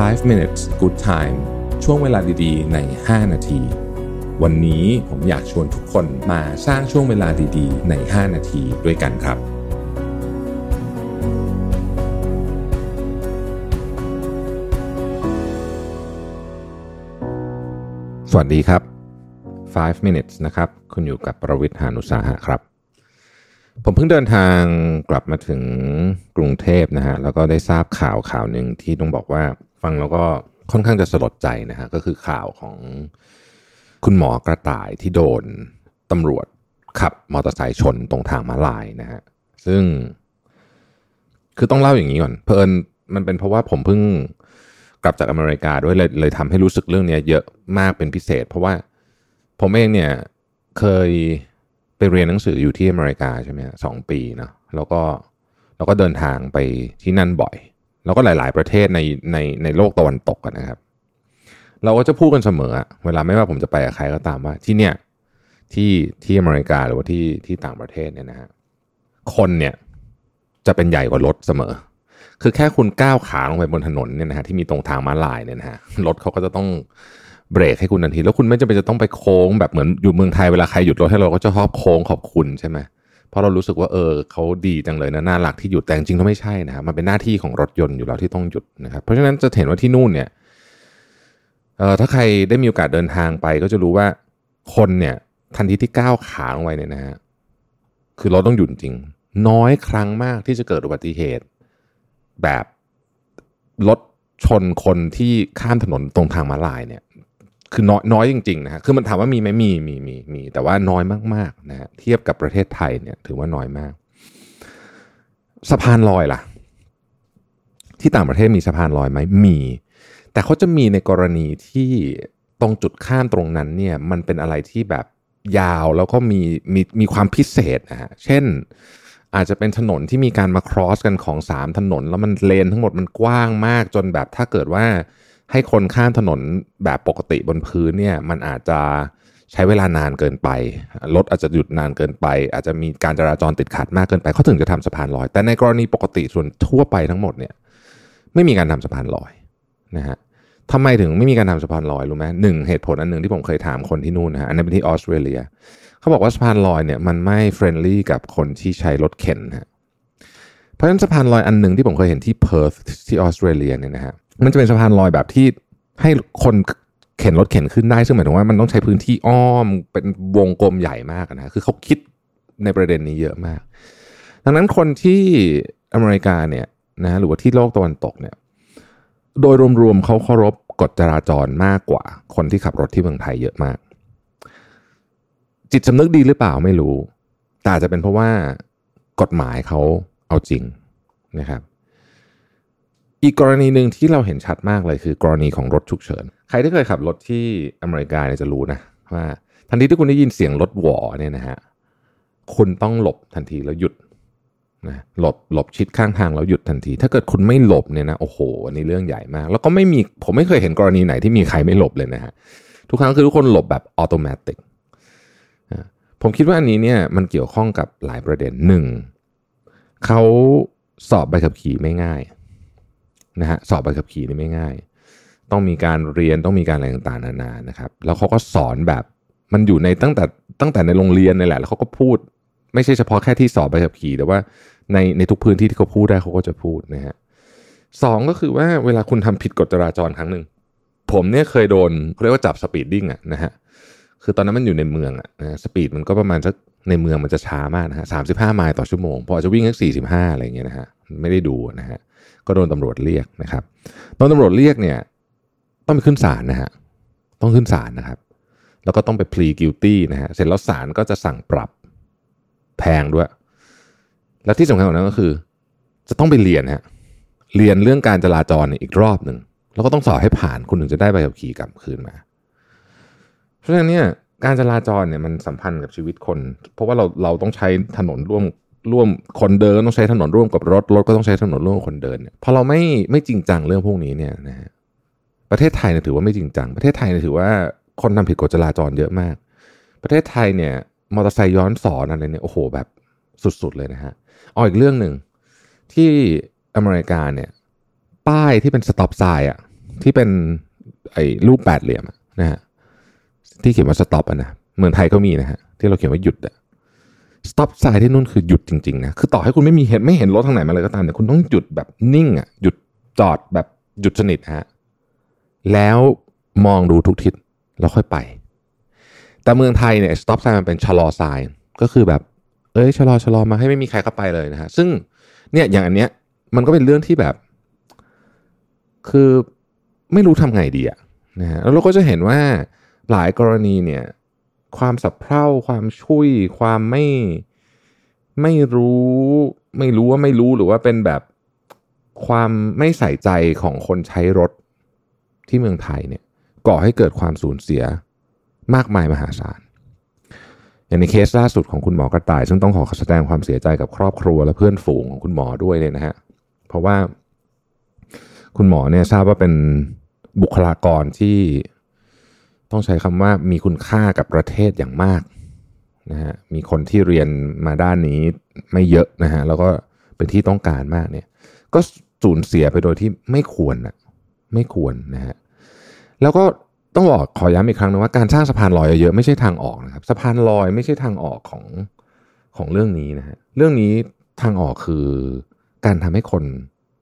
5 minutes good time ช่วงเวลาดีๆ ใน 5 นาที วันนี้ผมอยากชวนทุกคนมาสร้างช่วงเวลาดีๆ ใน 5 นาทีด้วยกันครับ สวัสดีครับ 5 minutes นะครับ คุณอยู่กับประวิทยานุสาหะครับผมเพิ่งเดินทางกลับมาถึงกรุงเทพนะฮะแล้วก็ได้ทราบข่าวข่าวหนึ่งที่ต้องบอกว่า ฟังแล้วก็ค่อนข้างจะสลดใจนะฮะก็คือข่าวของคุณหมอกระต่ายที่โดนตำรวจขับมอเตอร์ไซค์ชนตรงทางม้าลายนะฮะซึ่ง คือต้องเล่าอย่างนี้ก่อนเพอิญมันเป็นเพราะว่าผมเพิ่งกลับจากอเมริกาด้วยเลยเลยทำให้รู้สึกเรื่องนี้เยอะมากเป็นพิเศษ เพราะว่าผมเองเนี่ยเคยไปเรียนหนังสืออยู่ที่อเมริกาใช่ไหมสองปีเนาะแล้วก็แล้วก็เดินทางไปที่นั่นบ่อย แล้วก็หลาย ๆ ประเทศในในในโลกตะวันตกกันนะครับ เราก็จะพูดกันเสมอ เวลาไม่ว่าผมจะไปกับใครก็ตามว่าที่เนี่ยที่ที่อเมริกาหรือว่าที่ที่ต่างประเทศเนี่ยนะฮะคนเนี่ยจะเป็นใหญ่กว่ารถเสมอ คือแค่คุณก้าวขาลงไปบนถนนเนี่ยนะฮะที่มีตรงทางม้าลายเนี่ยนะฮะรถเขาก็จะต้องเบรกให้คุณทันที แล้วคุณไม่จำเป็นจะต้องไปโค้งแบบเหมือนอยู่เมืองไทยเวลาใครหยุดรถให้เราก็จะชอบโค้งขอบคุณใช่ไหมเพราะเรารู้สึกว่าเออเขาดีจังเลยนะน่ารักที่หยุดแต่จริงๆก็ไม่ใช่นะครับมันเป็นหน้าที่ของรถยนต์อยู่แล้วที่ต้องหยุดนะครับเพราะฉะนั้นจะเห็นว่าที่นู่นเนี่ยเออถ้าใครได้มีโอกาสเดินทางไปก็จะรู้ว่าคนเนี่ยทันทีที่ก้าวขาลงไปเนี่ยนะฮะคือราต้องหยุดจริง น้อยครั้งมากที่จะเกิดอุบัติเหตุ แบบรถชนคนที่ข้ามถนนตรงทางม้าลายเนี่ย คือน้อยน้อยจริงๆนะฮะคือมันถามว่ามีไหมมีมีมีมีแต่ว่าน้อยมากๆนะฮะเทียบกับประเทศไทยเนี่ยถือว่าน้อยมาก สะพานลอยล่ะ ที่ต่างประเทศมีสะพานลอยไหมมี แต่เขาจะมีในกรณีที่ตรงจุดข้ามตรงนั้นเนี่ยมันเป็นอะไรที่แบบยาวแล้วก็มีมีมีความพิเศษนะฮะเช่นอาจจะเป็นถนนที่มีการมาครอสกันของสามถนน แล้วมันเลนทั้งหมดมันกว้างมากจนแบบถ้าเกิดว่า ให้คนข้ามถนนแบบปกติบนพื้นเนี่ยมันอาจจะใช้เวลานานเกินไป รถอาจจะหยุดนานเกินไป อาจจะมีการจราจรติดขัดมากเกินไปเขาถึงจะทำสะพานลอย แต่ในกรณีปกติส่วนทั่วไปทั้งหมดเนี่ยไม่มีการทำสะพานลอยนะฮะทำไมถึงไม่มีการทำสะพานลอยรู้ไหมหนึ่งเหตุผลอันหนึ่งที่ผมเคยถามคนที่นู่นนะฮะอันนี้เป็นที่ออสเตรเลียเขาบอกว่าสะพานลอยเนี่ยมันไม่ friendly กับคนที่ใช้รถเข็นฮะเพราะฉะนั้นสะพานลอยอันหนึ่งที่ผมเคยเห็นที่เพิร์ธที่ออสเตรเลียเนี่ยนะฮะ มันจะเป็นสะพานลอยแบบที่ให้คนเข็นรถเข็นขึ้นได้ซึ่งหมายถึงว่ามันต้องใช้พื้นที่อ้อมเป็นวงกลมใหญ่มากนะคือเขาคิดในประเด็นนี้เยอะมาก ดังนั้นคนที่อเมริกาเนี่ยนะหรือว่าที่โลกตะวันตกเนี่ย โดยรวมๆเขาเคารพกฎจราจรมากกว่า คนที่ขับรถที่เมืองไทยเยอะมาก จิตสำนึกดีหรือเปล่าไม่รู้ แต่อาจจะเป็นเพราะว่ากฎหมายเขาเอาจริงนะครับ อีกกรณีหนึ่งที่เราเห็นชัดมากเลยคือกรณีของรถฉุกเฉิน ใครที่เคยขับรถที่อเมริกาเนี่ยจะรู้นะว่าทันทีที่คุณได้ยินเสียงรถหวอเนี่ยนะฮะคุณต้องหลบทันทีแล้วหยุดนะหลบหลบชิดข้างทางแล้วหยุดทันที ถ้าเกิดคุณไม่หลบเนี่ยนะโอ้โหอันนี้เรื่องใหญ่มาก แล้วก็ไม่มีผมไม่เคยเห็นกรณีไหนที่มีใครไม่หลบเลยนะฮะทุกครั้งคือทุกคนหลบแบบอัตโนมัติผมคิดว่าอันนี้เนี่ยมันเกี่ยวข้องกับหลายประเด็นหนึ่งเขาสอบใบขับขี่ไม่ง่าย นะฮะสอบใบขับขี่นี่ไม่ง่าย ต้องมีการเรียนต้องมีการอะไรต่างๆนานานะครับ แล้วเขาก็สอนแบบมันอยู่ในตั้งแต่ตั้งแต่ในโรงเรียนนี่แหละ แล้วเขาก็พูด ไม่ใช่เฉพาะแค่ที่สอบใบขับขี่ แต่ว่าในในทุกพื้นที่ที่เขาพูดได้เขาก็จะพูดนะฮะสองก็คือว่าเวลาคุณทำผิดกฎจราจรครั้งหนึ่งผมเนี่ยเคยโดนเรียกว่าจับ speeding อะนะฮะคือตอนนั้นมันอยู่ในเมืองอะนะ speed มันก็ประมาณสักในเมืองมันจะช้ามากนะฮะสามสิบห้าไมล์ต่อชั่วโมงพอจะวิ่งแค่สี่สิบห้าอะไรเงี้ยนะฮะไม่ได้ดูนะฮะ ก็โดนตำรวจเรียกนะครับโดนตำรวจเรียกเนี่ยต้องไปขึ้นศาลนะฮะต้องขึ้นศาลนะครับ แล้วก็ต้องไป plead guilty นะฮะเสร็จแล้วศาลก็จะสั่งปรับแพงด้วย และที่สำคัญกว่านั้นก็คือ จะต้องไปเรียนฮะเรียนเรื่องการจราจรอีกรอบหนึ่งแล้วก็ต้องสอบให้ผ่านคุณถึงจะได้ใบขับขี่กลับคืนมา เพราะฉะนั้นเนี่ยการจราจรเนี่ยมันสัมพันธ์กับชีวิตคน เพราะว่าเราเราต้องใช้ถนนร่วม ร่วมคนเดินต้องใช้ถนนร่วมกับรถรถก็ต้องใช้ถนนร่วมกับคนเดินเนี่ยพอเราไม่ไม่จริงจังเรื่องพวกนี้เนี่ยนะฮะประเทศไทยเนี่ยถือว่าไม่จริงจังประเทศไทยเนี่ยถือว่าคนทำผิดกฎจราจรเยอะมาก ประเทศไทยเนี่ยมอเตอร์ไซค์ย้อนสอนอะไรเนี่ยโอ้โหแบบสุดๆเลยนะฮะอ๋ออีกเรื่องหนึ่งที่อเมริกาเนี่ยป้ายที่เป็นสต็อปไซน์อะที่เป็นไอ้รูปแปดเหลี่ยมนะฮะที่เขียนว่า stop อะนะเมืองไทยก็มีนะฮะที่เราเขียนว่าหยุดอะ stop sign ที่นู่นคือหยุดจริงๆนะคือต่อให้คุณไม่มีเห็นไม่เห็นรถทางไหนมาเลยก็ตามแต่คุณต้องหยุดแบบนิ่งอะหยุดจอดแบบหยุดสนิทฮะแล้วมองดูทุกทิศแล้วค่อยไป แต่เมืองไทยเนี่ย stop sign มันเป็นชะลอ sign ก็คือแบบ เอ้ยชะลอชะลอมาให้ไม่มีใครเข้าไปเลยนะฮะซึ่งเนี่ยอย่างอันเนี้ยมันก็เป็นเรื่องที่แบบ คือไม่รู้ทำไงดีอะนะฮะแล้วเราก็จะเห็นว่าหลายกรณีเนี่ย ความสับเพร่าความชุยความไม่ไม่รู้ ไม่รู้ว่าไม่รู้หรือว่าเป็นแบบความไม่ใส่ใจของคนใช้รถที่เมืองไทยเนี่ยก่อให้เกิดความสูญเสียมากมายมหาศาล อย่างในเคสล่าสุดของคุณหมอกระต่าย ซึ่งต้องขอแสดงความเสียใจกับครอบครัวและเพื่อนฝูงของคุณหมอด้วยเลยนะฮะ เพราะว่าคุณหมอเนี่ยทราบว่าเป็นบุคลากรที่ ต้องใช้คำว่ามีคุณค่ากับประเทศอย่างมากนะฮะมีคนที่เรียนมาด้านนี้ไม่เยอะนะฮะแล้วก็เป็นที่ต้องการมากเนี่ย ก็สูญเสียไปโดยที่ไม่ควรนะไม่ควรนะฮะแล้วก็ต้องบอกขอย้ำอีกครั้งนึงว่าการสร้างสะพานลอยเยอะไม่ใช่ทางออกนะครับสะพานลอยไม่ใช่ทางออกของของเรื่องนี้นะฮะเรื่องนี้ทางออกคือการทำให้คน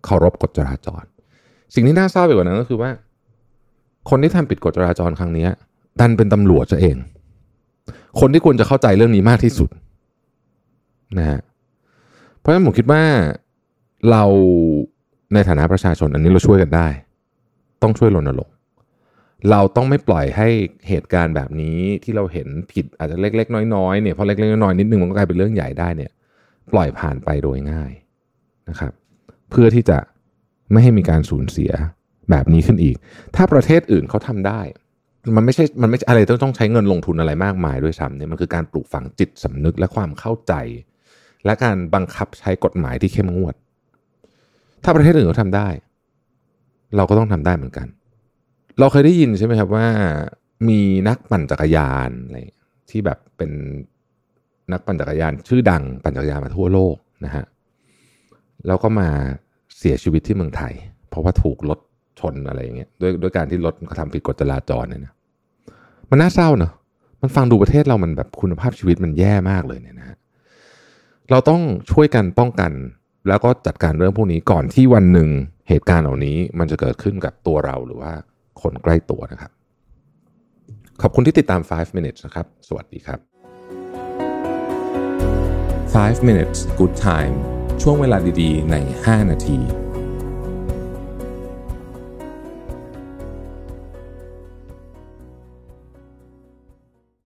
เคารพกฎจราจร สิ่งที่น่าเศร้าไปกว่านั้นก็คือว่า คนที่ทำผิดกฎจราจรครั้งนี้ดันเป็นตำรวจซะเอง คนที่ควรจะเข้าใจเรื่องนี้มากที่สุดนะฮะเพราะฉะนั้นผมคิดว่าเราในฐานะประชาชนอันนี้เราช่วยกันได้ ต้องช่วยรณรงค์เราต้องไม่ปล่อยให้เหตุการณ์แบบนี้ที่เราเห็นผิดอาจจะเล็ก ๆ น้อยๆเนี่ยพอเล็กๆน้อยๆนิดนึงมันก็กลายเป็นเรื่องใหญ่ได้เนี่ย ปล่อยผ่านไปโดยง่ายนะครับ เพื่อที่จะไม่ให้มีการสูญเสีย แบบนี้ขึ้นอีก ถ้าประเทศอื่นเขาทำได้ มันไม่ใช่ มันไม่อะไรต้องต้องใช้เงินลงทุนอะไรมากมายด้วยซ้ำเนี่ยมันคือการปลูกฝังจิตสำนึกและความเข้าใจ และการบังคับใช้กฎหมายที่เข้มงวด ถ้าประเทศอื่นเขาทำได้ เราก็ต้องทำได้เหมือนกัน เราเคยได้ยินใช่ไหมครับว่า มีนักปั่นจักรยานอะไรที่แบบเป็นนักปั่นจักรยาน ชื่อดังปั่นจักรยานมาทั่วโลกนะฮะแล้วก็มาเสียชีวิตที่เมืองไทย เพราะว่าถูกรถ ชนอะไรอย่างเงี้ยด้วยด้วยการที่รถเขาทำผิดกฎจราจรเนี่ยนะมันน่าเศร้าเนอะมันฟังดูประเทศเรามันแบบคุณภาพชีวิตมันแย่มากเลยเนี่ยนะฮะเราต้องช่วยกันป้องกันแล้วก็จัดการเรื่องพวกนี้ก่อนที่วันหนึ่งเหตุการณ์เหล่านี้ มันจะเกิดขึ้นกับตัวเราหรือว่าคนใกล้ตัวนะครับ ขอบคุณที่ติดตาม 5 minutes นะครับ สวัสดีครับ 5 minutes good time ช่วงเวลาดีๆ ใน 5 นาที